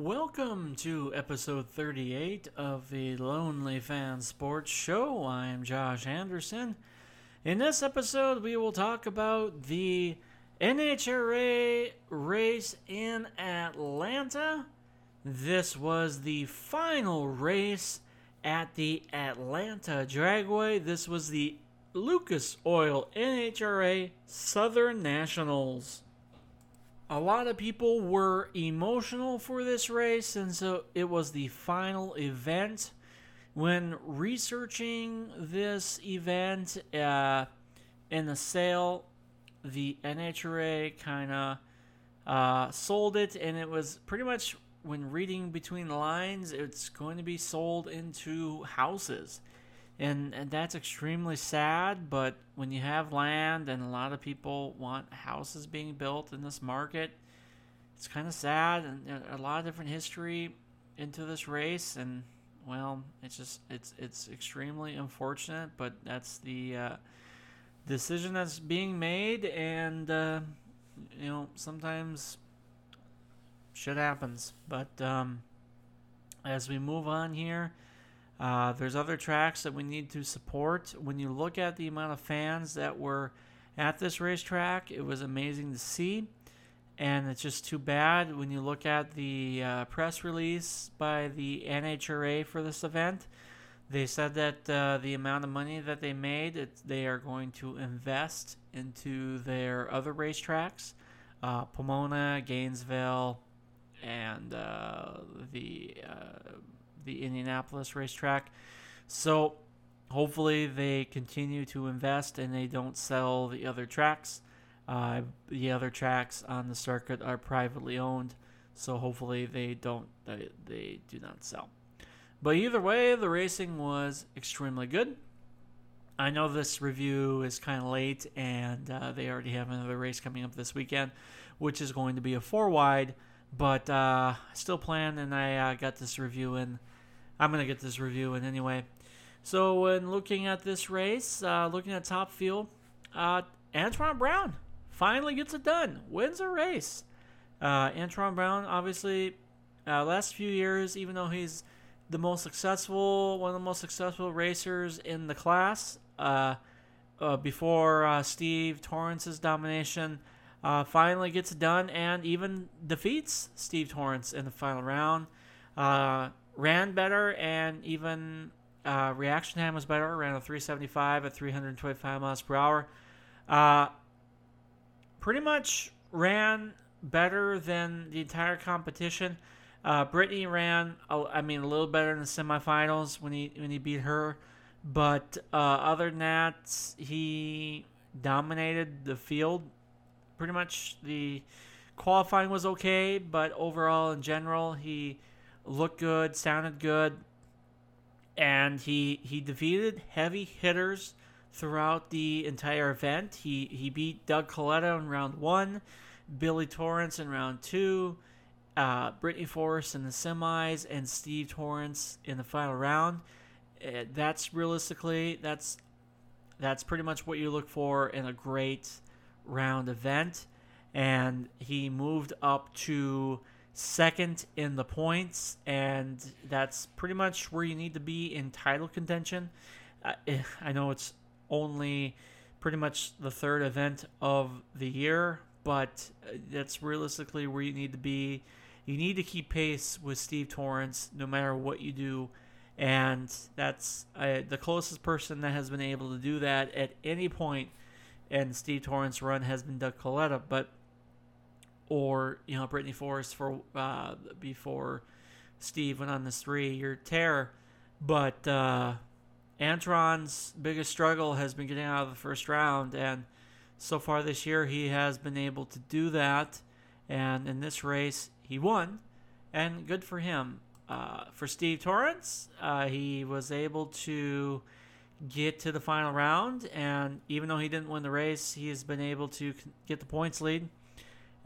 Welcome to episode 38 of the Lonely Fan Sports Show. I am Josh Anderson. In this episode, we will talk about the NHRA race in Atlanta. This was the final race at the Atlanta Dragway. This was the Lucas Oil NHRA Southern Nationals a lot of people were emotional for this race, and so it was the final event. When researching this event uh, in the sale, the NHRA kind of uh, sold it, and it was pretty much when reading between the lines, it's going to be sold into houses and, and that's extremely sad but when you have land and a lot of people want houses being built in this market it's kind of sad and a lot of different history into this race and well it's just it's it's extremely unfortunate but that's the uh, decision that's being made and uh, you know sometimes shit happens. But um, as we move on here uh, there's other tracks that we need to support. When you look at the amount of fans that were at this racetrack, it was amazing to see. And it's just too bad when you look at the uh, press release by the NHRA for this event. They said that uh, the amount of money that they made, it, they are going to invest into their other racetracks uh, Pomona, Gainesville, and uh, the uh, the Indianapolis racetrack. So hopefully they continue to invest and they don't sell the other tracks. Uh, the other tracks on the circuit are privately owned, so hopefully they don't they, they do not sell. But either way, the racing was extremely good. I know this review is kind of late, and uh, they already have another race coming up this weekend, which is going to be a four wide. But uh, still plan, and I uh, got this review in I'm going to get this review in anyway. So, when looking at this race, uh, looking at top fuel, uh, Antron Brown finally gets it done, wins a race. Uh, Antron Brown, obviously, uh, last few years, even though he's the most successful, one of the most successful racers in the class, uh, uh, before uh, Steve Torrence's domination, uh, finally gets it done and even defeats Steve Torrence in the final round. Ran better, and even uh, reaction time was better. Ran a 375 at 325 miles per hour. Uh, pretty much ran better than the entire competition. Uh, Brittany ran, I mean, a little better in the semifinals when he when he beat her, but uh, other than that, he dominated the field. Pretty much the qualifying was okay, but overall in general, he looked good, sounded good, and he he defeated heavy hitters throughout the entire event. He he beat Doug Kalitta in round one, Billy Torrence in round two, uh, Brittany Force in the semis, and Steve Torrence in the final round. Uh, that's realistically that's that's pretty much what you look for in a great round event. And he moved up to second in the points, and that's pretty much where you need to be in title contention. I know it's only pretty much the third event of the year, but uh, that's realistically where you need to be. You need to keep pace with Steve Torrence no matter what you do. And that's uh, the closest person that has been able to do that at any point in Steve Torrence run has been Doug Kalitta. But or you know Brittany Force for uh, before Steve went on this three-year tear. But uh, Antron's biggest struggle has been getting out of the first round, and so far this year he has been able to do that. And in this race, he won, and good for him. Uh, for Steve Torrence, uh, he was able to get to the final round, and even though he didn't win the race, he has been able to get the points lead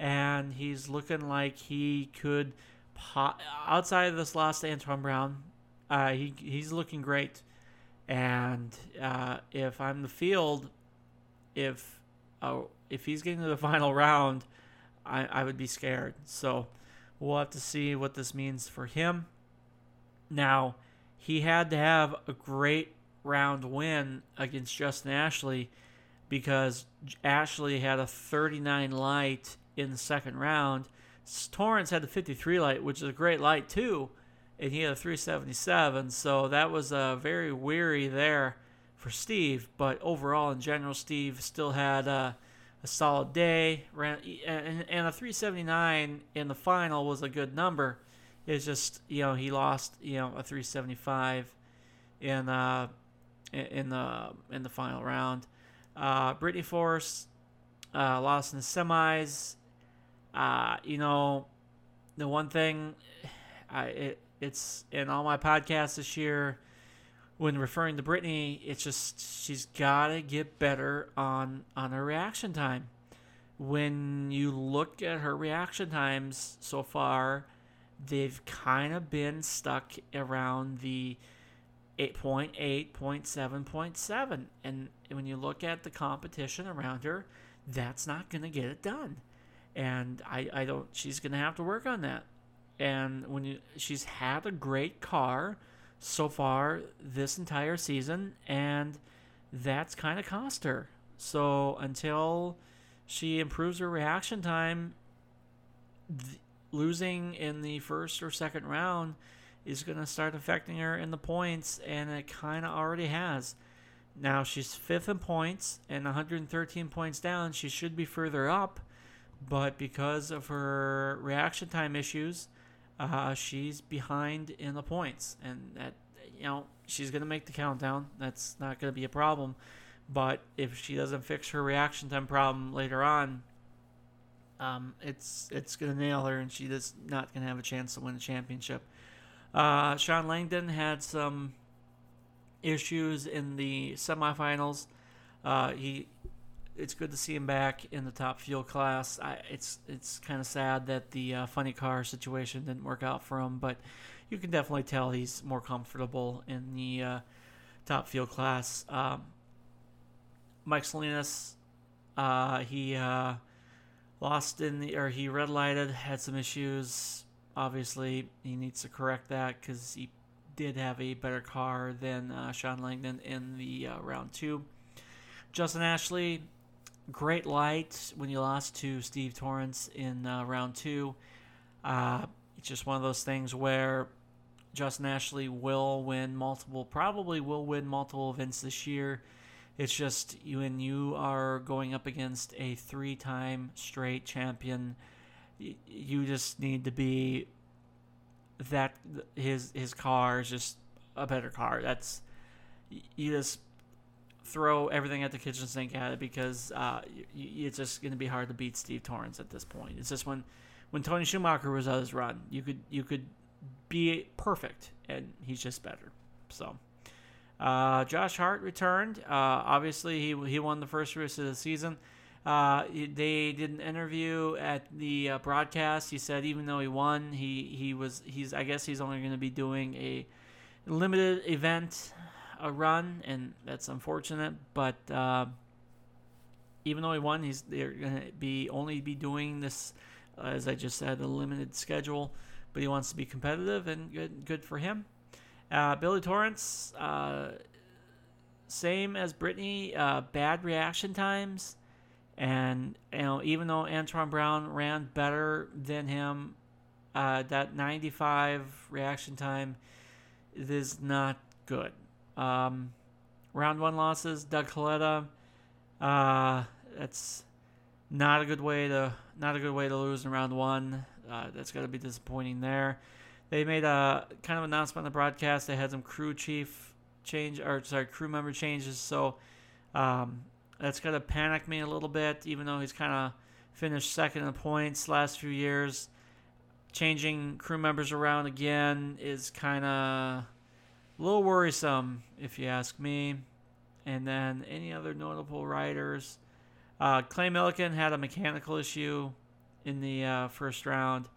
and he's looking like he could. Po- outside of this loss to Antron Brown, uh, he he's looking great. And uh, if I'm the field, if uh, if he's getting to the final round, I, I would be scared. So we'll have to see what this means for him. Now, he had to have a great round win against Justin Ashley because Ashley had a 39 light in the second round. Torrence had the 53 light, which is a great light too, and he had a 377. So that was uh, very weary there for Steve. But overall, in general, Steve still had uh, a solid day. Ran and, and a 379 in the final was a good number. It's just you know he lost you know a 375 in uh in the in the final round. Uh, Brittany Force uh, lost in the semis. Uh, you know, the one thing I it, it's in all my podcasts this year when referring to Brittany, it's just she's got to get better on on her reaction time. When you look at her reaction times so far, they've kind of been stuck around the 8.8, 0.7, 0.7. And when you look at the competition around her, that's not going to get it done. And I, I don't, she's to have to work on that. And when you, she's had a great car so far this entire season, and that's kind of cost her. So until she improves her reaction time, th- losing in the first or second round is going to start affecting her in the points, and it kind of already has. Now she's fifth in points and 113 points down. She should be further up, but because of her reaction time issues, uh, she's behind in the points, and that you know she's to make the countdown. That's not to be a problem. But if she doesn't fix her reaction time problem later on, um, it's it's to nail her, and she is not to have a chance to win the championship. Uh, Shawn Langdon had some issues in the semifinals. Uh, he, it's good to see him back in the top fuel class. I, it's it's kind of sad that the uh, funny car situation didn't work out for him, but you can definitely tell he's more comfortable in the uh, top fuel class. Um, Mike Salinas, uh, he uh, lost in the or he red lighted, had some issues Obviously, he needs to correct that because he did have a better car than uh, Shawn Langdon in the uh, round two. Justin Ashley, great light when you lost to Steve Torrence in uh, round two. Uh, it's just one of those things where Justin Ashley will win multiple, probably will win multiple events this year. It's just you and you are going up against a three-time straight champion you just need to be that his his car is just a better car. That's you just throw everything at the kitchen sink at it because uh, it's just going to be hard to beat Steve Torrence at this point. It's just when when Tony Schumacher was on his run, you could you could be perfect, and he's just better. So. Uh, Josh Hart returned. Uh, obviously, he he won the first race of the season. Uh, they did an interview at the uh, broadcast. He said even though he won, he he was he's I guess he's only going to be doing a limited event, a run, and that's unfortunate. But uh, even though he won, he's they're to be only be doing this, uh, as I just said, a limited schedule. But he wants to be competitive, and good good for him. Uh, Billy Torrence, uh, same as Brittany, bad reaction times and you know, even though Antoine Brown ran better than him, uh, that 95 reaction time is not good. Um, round one losses, Doug Kalitta. Uh, that's not a good way to not a good way to lose in round one. Uh, that's going to be disappointing there. They made a kind of announcement on the broadcast. They had some crew chief change or sorry crew member changes. So um, that's going to panic me a little bit, even though he's kind of finished second in points last few years. Changing crew members around again is kind of a little worrisome, if you ask me. And then any other notable riders? Uh, Clay Millican had a mechanical issue in the uh, first round.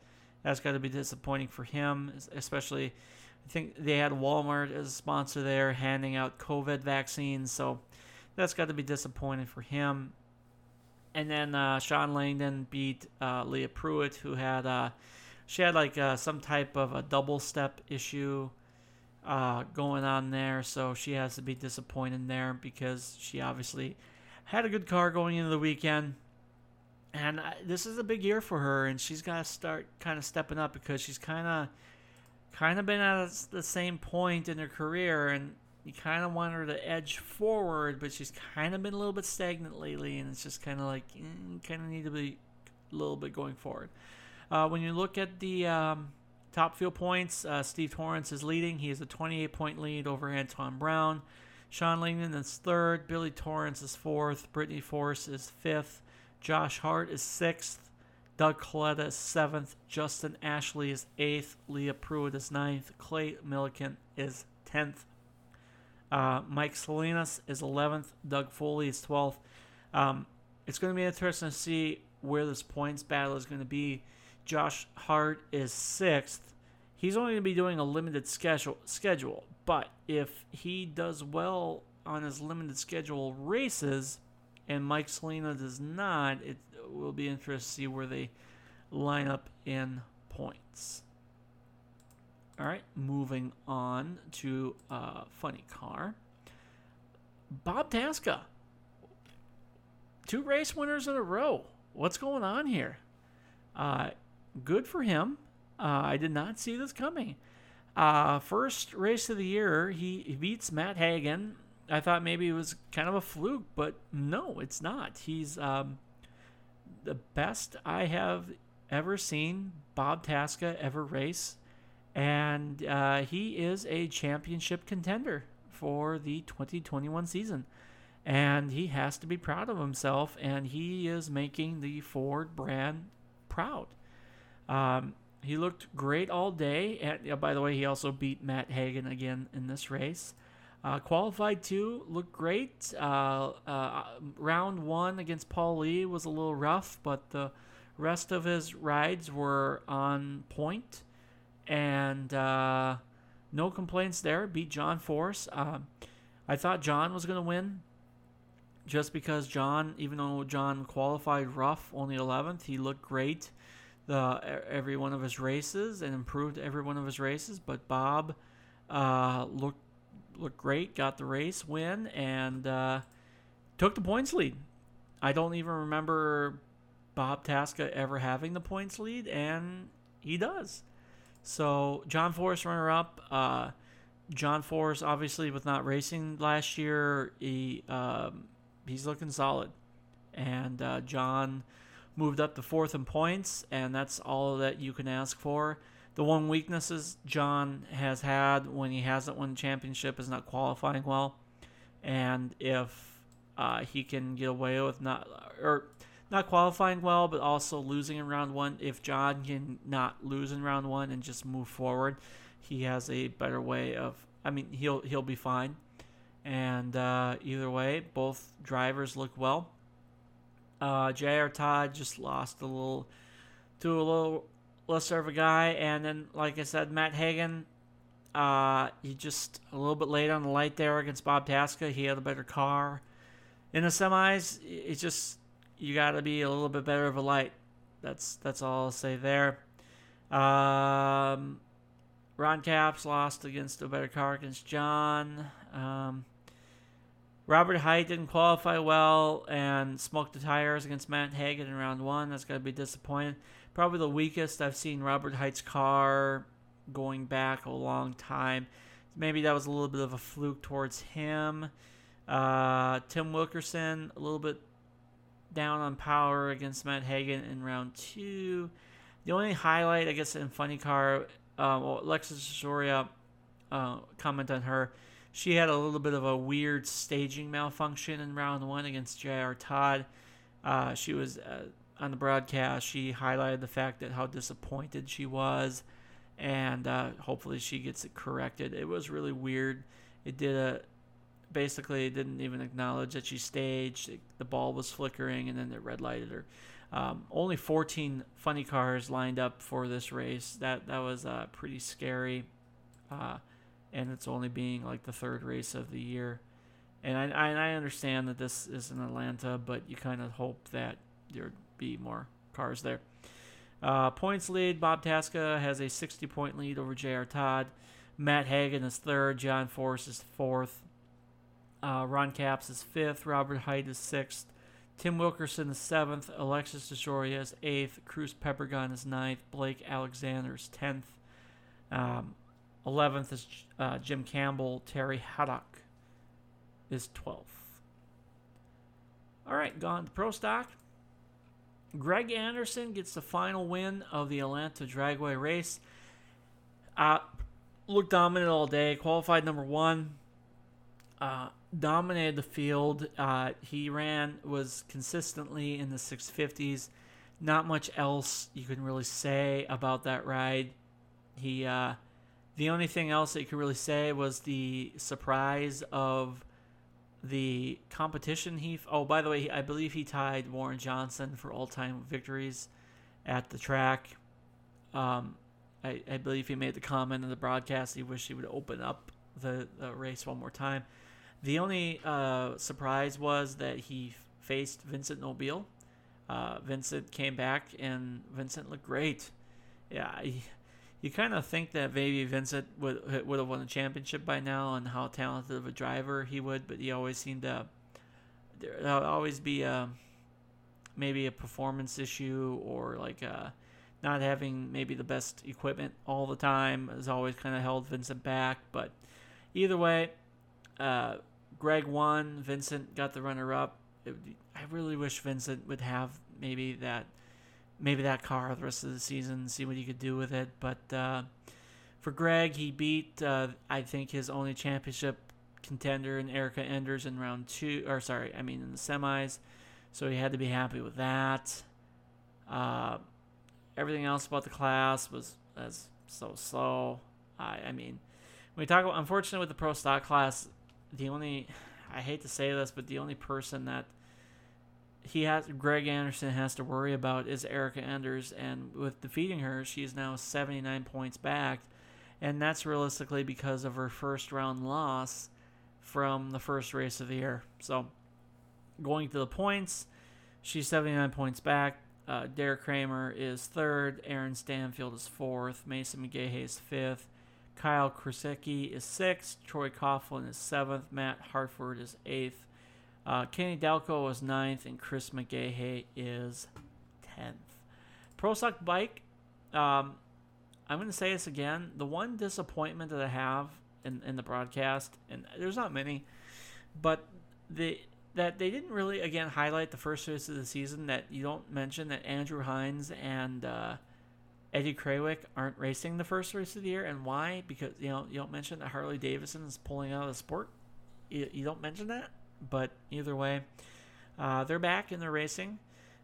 That's got to be disappointing for him, especially. I think they had Walmart as a sponsor there, handing out COVID vaccines. So that's got to be disappointing for him. And then uh, Shawn Langdon beat uh, Leah Pruett, who had uh, she had like uh, some type of a double step issue uh, going on there, so she has to be disappointed there because she obviously had a good car going into the weekend. And I, this is a big year for her, and she's got to start kind of stepping up because she's kind of, kind of been at the same point in her career, and you kind of want her to edge forward, but she's kind of been a little bit stagnant lately, and it's just kind of like you kind of need to be a little bit going forward. Uh, when you look at the um, top fuel points, uh, Steve Torrence is leading. He has a 28 point lead over Anton Brown. Shawn Langdon is third. Billy Torrence is fourth. Brittany Force is fifth. Josh Hart is sixth. Doug Kalitta is seventh. Justin Ashley is eighth. Leah Pruett is ninth. Clay Millican is tenth. Uh, Mike Salinas is 11th. Doug Foley is 12th. Um, it's going to be interesting to see where this points battle is going to be. Josh Hart is sixth. He's only going to be doing a limited schedule, schedule, but if he does well on his limited schedule races, and Mike Salina does not, it will be interesting to see where they line up in points. All right, moving on to uh, funny car. Bob Tasca, two race winners in a row. What's going on here? Uh, good for him. Uh, I did not see this coming. Uh, first race of the year, he, beats Matt Hagan. I thought maybe it was kind of a fluke, but no, it's not. He's um, the best I have ever seen Bob Tasca ever race, and uh, he is a championship contender for the 2021 season. And he has to be proud of himself, and he is making the Ford brand proud. Um, he looked great all day. And, by the way, he also beat Matt Hagan again in this race. Uh, qualified two looked great. Uh, uh, round one against Paul Lee was a little rough, but the rest of his rides were on point, and uh, no complaints there. Beat John Force. Um, I thought John was going to win, just because John, even though John qualified rough, only 11th, he looked great the every one of his races and improved every one of his races. But Bob uh, looked looked great, got the race win, and uh, took the points lead. I don't even remember Bob Tasca ever having the points lead, and he does. So John Force runner up. Uh, John Force obviously with not racing last year, he um, he's looking solid, and uh, John moved up to fourth in points, and that's all that you can ask for. The one weaknesses John has had when he hasn't won the championship is not qualifying well, and if uh, he can get away with not or not qualifying well, but also losing in round one. If John can not lose in round one and just move forward, he has a better way of. I mean, he'll he'll be fine. And uh, either way, both drivers look well. Uh, J.R. Todd just lost a little to a little lesser of a guy, and then like I said, Matt Hagan, uh, he just a little bit late on the light there against Bob Tasca. He had a better car. In the semis, it's just you got to be a little bit better of a light. That's that's all I'll say there. Um, Ron Capps lost against a better car against John. Um, Robert Hight didn't qualify well and smoked the tires against Matt Hagan in round one. That's going to be disappointing. Probably the weakest I've seen Robert Hight's car going back a long time. Maybe that was a little bit of a fluke towards him. Uh, Tim Wilkerson, a little bit down on power against Matt Hagan in round two. The only highlight, I guess, in funny car, uh, well, Alexis DeJoria, uh, comment on her she had a little bit of a weird staging malfunction in round one against J.R. Todd. Uh, she was uh, on the broadcast. She highlighted the fact that how disappointed she was, and uh, hopefully she gets it corrected. It was really weird. It did a basically didn't even acknowledge that she staged. The ball was flickering, and then it red lighted her. Um, only 14 funny cars lined up for this race. That that was uh, pretty scary. And it's only being like the third race of the year. And I, I, I understand that this is in Atlanta, but you kind of hope that there'd be more cars there. Uh, points lead Bob Tasca has a 60 point lead over J.R. Todd. Matt Hagan is third. John Force is fourth. Uh, Ron Capps is fifth. Robert Hight is sixth. Tim Wilkerson is seventh. Alexis DeJoria is eighth. Cruz Pedregon is ninth. Blake Alexander is tenth. Um, 11th is uh, Jim Campbell. Terry Haddock is 12th. All right, gone to Pro Stock. Greg Anderson gets the final win of the Atlanta Dragway race. Uh, looked dominant all day. Qualified number one. Uh, dominated the field. Uh, he ran was consistently in the 650s. Not much else you can really say about that ride. He uh, the only thing else that you could really say was the surprise of the competition he oh by the way i believe he tied warren johnson for all-time victories at the track. Um, I, I, believe he made the comment in the broadcast he wished he would open up the, the race one more time. The only uh, surprise was that he faced vincent nobile. Uh, vincent came back and vincent looked great. Yeah he, you kind of think that maybe Vincent would would have won the championship by now and how talented of a driver he would, but he always seemed to there would always be a maybe a performance issue or like a, uh, not having maybe the best equipment all the time has always kind of held Vincent back. But either way, uh, Greg won. Vincent got the runner up. I really wish Vincent would have maybe that maybe that car the rest of the season, see what he could do with it. But uh, for Greg, he beat uh, I think his only championship contender in Erica Enders in round two, or sorry, I mean in the semis. So he had to be happy with that. Uh, everything else about the class was as so slow. I, I mean, when we talk about unfortunately with the pro stock class, the only I hate to say this, but the only person that he has Greg Anderson has to worry about is Erica Enders, and with defeating her, she is now 79 points back, and that's realistically because of her first round loss from the first race of the year. So, going to the points, she's 79 points back. Uh, Deric Kramer is third. Aaron Stanfield is fourth. Mason McGaha is fifth. Kyle Koretsky is sixth. Troy Coughlin is seventh. Matt Hartford is eighth. Uh, Kenny Delco is ninth, and Chris McGaha is tenth. Pro Stock Bike. Um, I'm going to say this again. The one disappointment that I have in, in the broadcast, and there's not many, but the that they didn't really again highlight the first race of the season. That you don't mention that Andrew Hines and uh, Eddie Krawiec aren't racing the first race of the year, and why? Because you know you don't mention that Harley Davidson is pulling out of the sport. You, you don't mention that. But either way, uh, they're back and they're racing.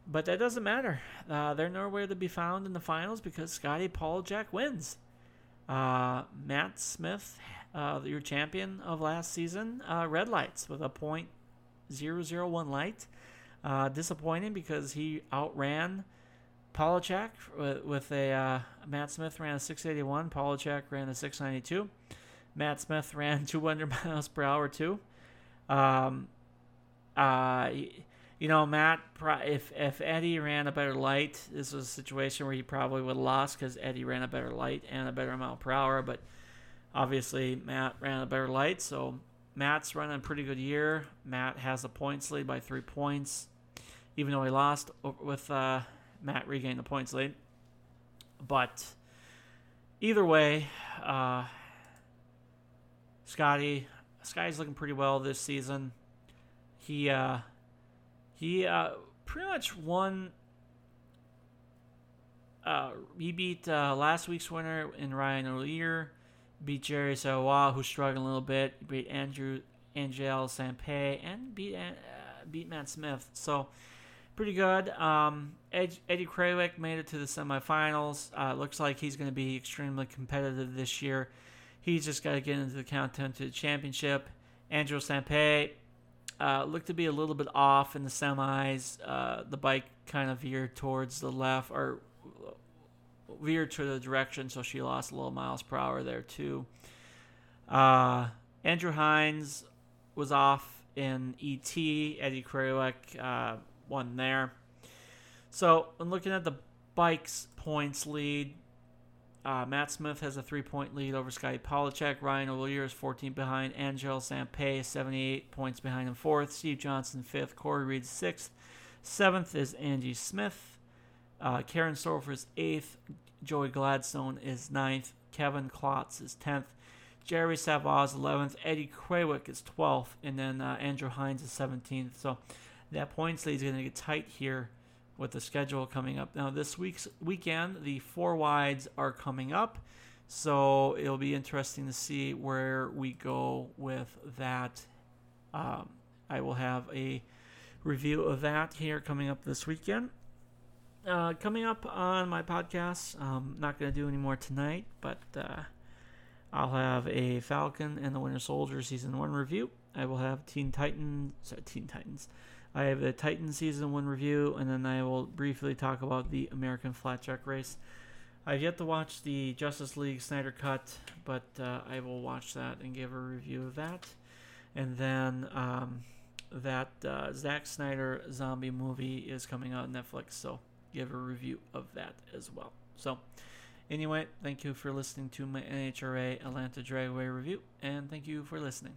But that doesn't matter. Uh, they're nowhere to be found in the finals because Scotty Pollacheck wins. Uh, Matt Smith, uh, your champion of last season, uh, red lights with a point zero zero one light. Uh, disappointing because he outran Pollacheck with, with a Matt Smith ran a 681. Pollacheck ran a 692. Matt Smith ran 200 miles per hour too. Um, uh, you know, Matt, if if Eddie ran a better light, this was a situation where he probably would have lost because Eddie ran a better light and a better mile per hour. But obviously, Matt ran a better light, so Matt's running a pretty good year. Matt has a points lead by three points, even though he lost with uh, Matt regained the points lead. But either way, uh, Scotty Sky's looking pretty well this season. He uh, he uh, pretty much won. Uh, he beat uh, last week's winner in Ryan Oehler, beat Jerry Savoie, who's struggling a little bit, beat Andrew Angelle Sampey, and beat uh, beat Matt Smith. So pretty good. Um, Ed, Eddie Krawiec made it to the semifinals. Uh, looks like he's going to be extremely competitive this year. He's just got to get into the countdown to the championship. Andrew Sampey uh, looked to be a little bit off in the semis. Uh, the bike kind of veered towards the left or veered to the direction, so she lost a little miles per hour there too. Uh, Andrew Hines was off in ET. Eddie Krawiec uh, won there. So, when looking at the bikes points lead. Uh, Matt Smith has a three point lead over Scotty Pollacheck. Ryan Oehler is 14 behind. Angelle Sampey, 78 points behind him, fourth. Steve Johnson, fifth. Cory Reed, sixth. Seventh is Angie Smith. Uh, Karen Stoffer is eighth. Joey Gladstone is ninth. Kevin Klotz is 10th. Jerry Savoie's 11th. Eddie Krawiec is 12th. And then uh, Andrew Hines is 17th. So that points lead is going to get tight here with the schedule coming up. Now, this week's weekend, the four wides are coming up. So it'll be interesting to see where we go with that. Um, I will have a review of that here coming up this weekend. Uh, coming up on my podcast, I'm um, not going to do any more tonight, but uh, I'll have a Falcon and the Winter Soldier season one review. I will have Teen Titans, sorry, Teen Titans. I have the Titan season one review, and then I will briefly talk about the American Flat Track race. I've yet to watch the Justice League Snyder Cut, but uh, I will watch that and give a review of that. And then um, that uh, Zack Snyder zombie movie is coming out on Netflix, so give a review of that as well. So, anyway, thank you for listening to my NHRA Atlanta Dragway review, and thank you for listening.